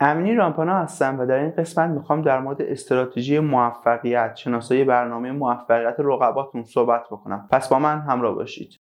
امینی رامپانا هستم و در این قسمت می‌خوام در مورد استراتژی موفقیت شناسایی برنامه موفقیت رقباتون صحبت بکنم. پس با من همراه باشید.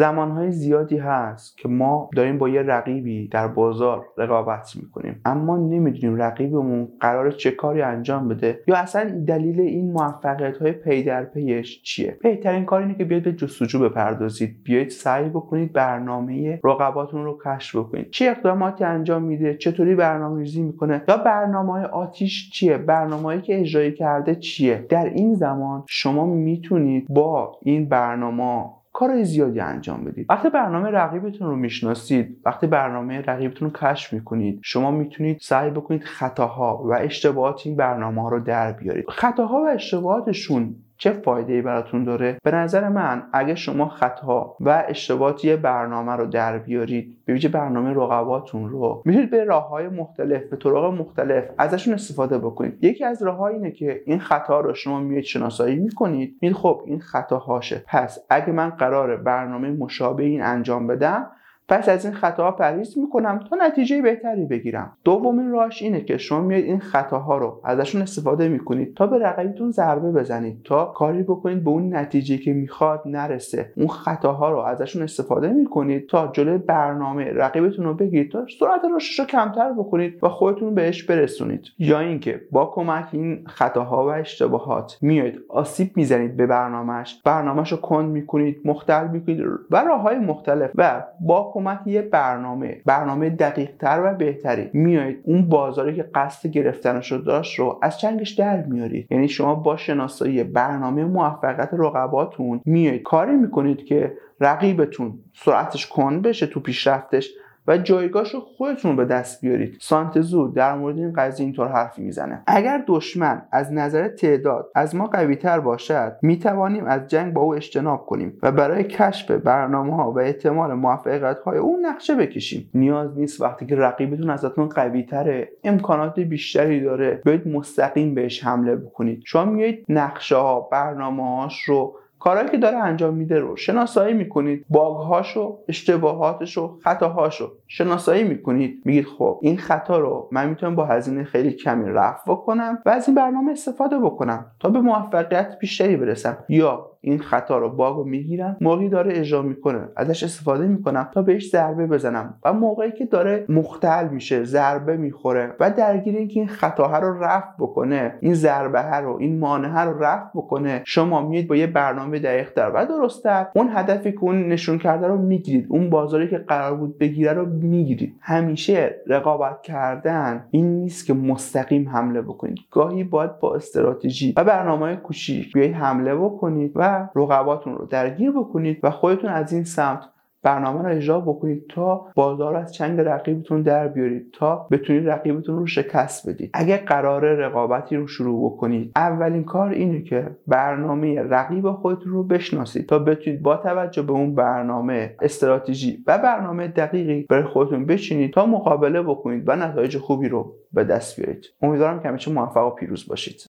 زمانهای زیادی هست که ما داریم با یه رقیبی در بازار رقابت می‌کنیم. اما نمی‌دونیم رقیبمون قرار چه کاری انجام بده یا اصلا دلیل این موفقیت های پی در پیش چیه. بهترین کار اینه که بیاید به جستجو بپردازید. بیاید سعی بکنید برنامه رقباتون رو کشف بکنید. چه اقداماتی انجام میده؟ چطوری برنامه ریزی می‌کنه؟ یا برنامه های آتیش چیه؟ برنامه‌ای که اجرایی کرده چیه؟ در این زمان شما می‌تونید با این برنامه کار زیادی انجام بدید. وقتی برنامه رقیبتون رو می‌شناسید وقتی برنامه رقیبتون رو کشف می‌کنید شما می‌تونید سعی بکنید خطاها و اشتباهات این برنامه ها رو در بیارید. خطاها و اشتباهاتشون چه فایده ای براتون داره؟ به نظر من اگه شما خطا و اشتباهات یه برنامه رو در بیارید به ویژه برنامه رقباتون رو می‌تونید به راه های مختلف به طرق مختلف ازشون استفاده بکنید. یکی از راه اینه که این خطا رو شما میید شناسایی می‌کنید. میگید خب این خطا هاشه پس اگه من قرار برنامه مشابه این انجام بدم پس از این خطاها پرهیز می‌کنم تا نتیجه بهتری بگیرم. دومین راهش اینه که شما میاد این خطاها رو ازشون استفاده می‌کنید تا به رقیبتون ضربه بزنید تا کاری بکنید به اون نتیجه که می‌خواد نرسه. اون خطاها رو ازشون استفاده می‌کنید تا جلوی برنامه رقیبتون رو بگیرید تا سرعت رشدش رو کمتر بکنید و خودتون بهش برسونید. یا اینکه با کمک این خطاها و اشتباهات میاید آسیب می‌زنید به برنامهش برنامهش رو کند می‌کنید مختل می‌کنید و راه مختلف و با کمک یه برنامه برنامه دقیق تر و بهتری. میایید اون بازاری که قصد گرفتنش رو داشت رو از چنگش در میارید. یعنی شما با شناسایی برنامه موفقیت رقباتون میایید. کاری می‌کنید که رقیبتون سرعتش کند بشه تو پیشرفتش و جایگاهش رو خودتون به دست بیارید. سانتزو در مورد این قضیه اینطور حرفی می‌زنه. اگر دشمن از نظر تعداد از ما قوی تر باشد می توانیم از جنگ با او اجتناب کنیم و برای کشف برنامه ها و احتمال موفقیت های او نقشه بکشیم. نیاز نیست وقتی که رقیبتون ازتون قوی تره امکانات بیشتری داره بیاید مستقیم بهش حمله بکنید. شما میایید نقشه ها برنامه هاش رو کارهایی که داره انجام میده رو شناسایی می‌کنید. باگهاشو اشتباهاتشو خطاهاشو شناسایی می‌کنید. میگید خب این خطا رو من می‌تونم با هزینه خیلی کمی رفع بکنم و از این برنامه استفاده بکنم تا به موفقیت بیشتری برسم. یا این خطا رو باگ رو می‌گیرم موقعی داره اجرا می‌کنه. ازش استفاده می‌کنم تا بهش ضربه بزنم. و موقعی که داره مختل میشه ضربه می‌خوره و درگیر اینکه این خطاها رو رفع بکنه این ضربه رو این مانعه رو رفع بکنه شما میید با یه برنامه دقیقتر و درستتر. اون هدفی که اون نشون کرده رو می‌گیرید. اون بازاری که قرار بود بگیره رو می‌گیرید. همیشه رقابت کردن این نیست که مستقیم حمله بکنید. گاهی باید با استراتژی و برنامه کوچیک بیاید حمله بکنید و رقباتون رو درگیر بکنید و خودتون از این سمت برنامه رو اجرا بکنید تا بازار از چنگ رقیبتون در بیارید تا بتونید رقیبتون رو شکست بدید. اگه قرار رقابتی رو شروع بکنید اولین کار اینه که برنامه رقیب خودتون رو بشناسید تا بتونید با توجه به اون برنامه استراتژی و برنامه دقیقی برای خودتون بچینید تا مقابله بکنید و نتایج خوبی رو به دست بیارید. امیدوارم که همیشه موفق و پیروز باشید.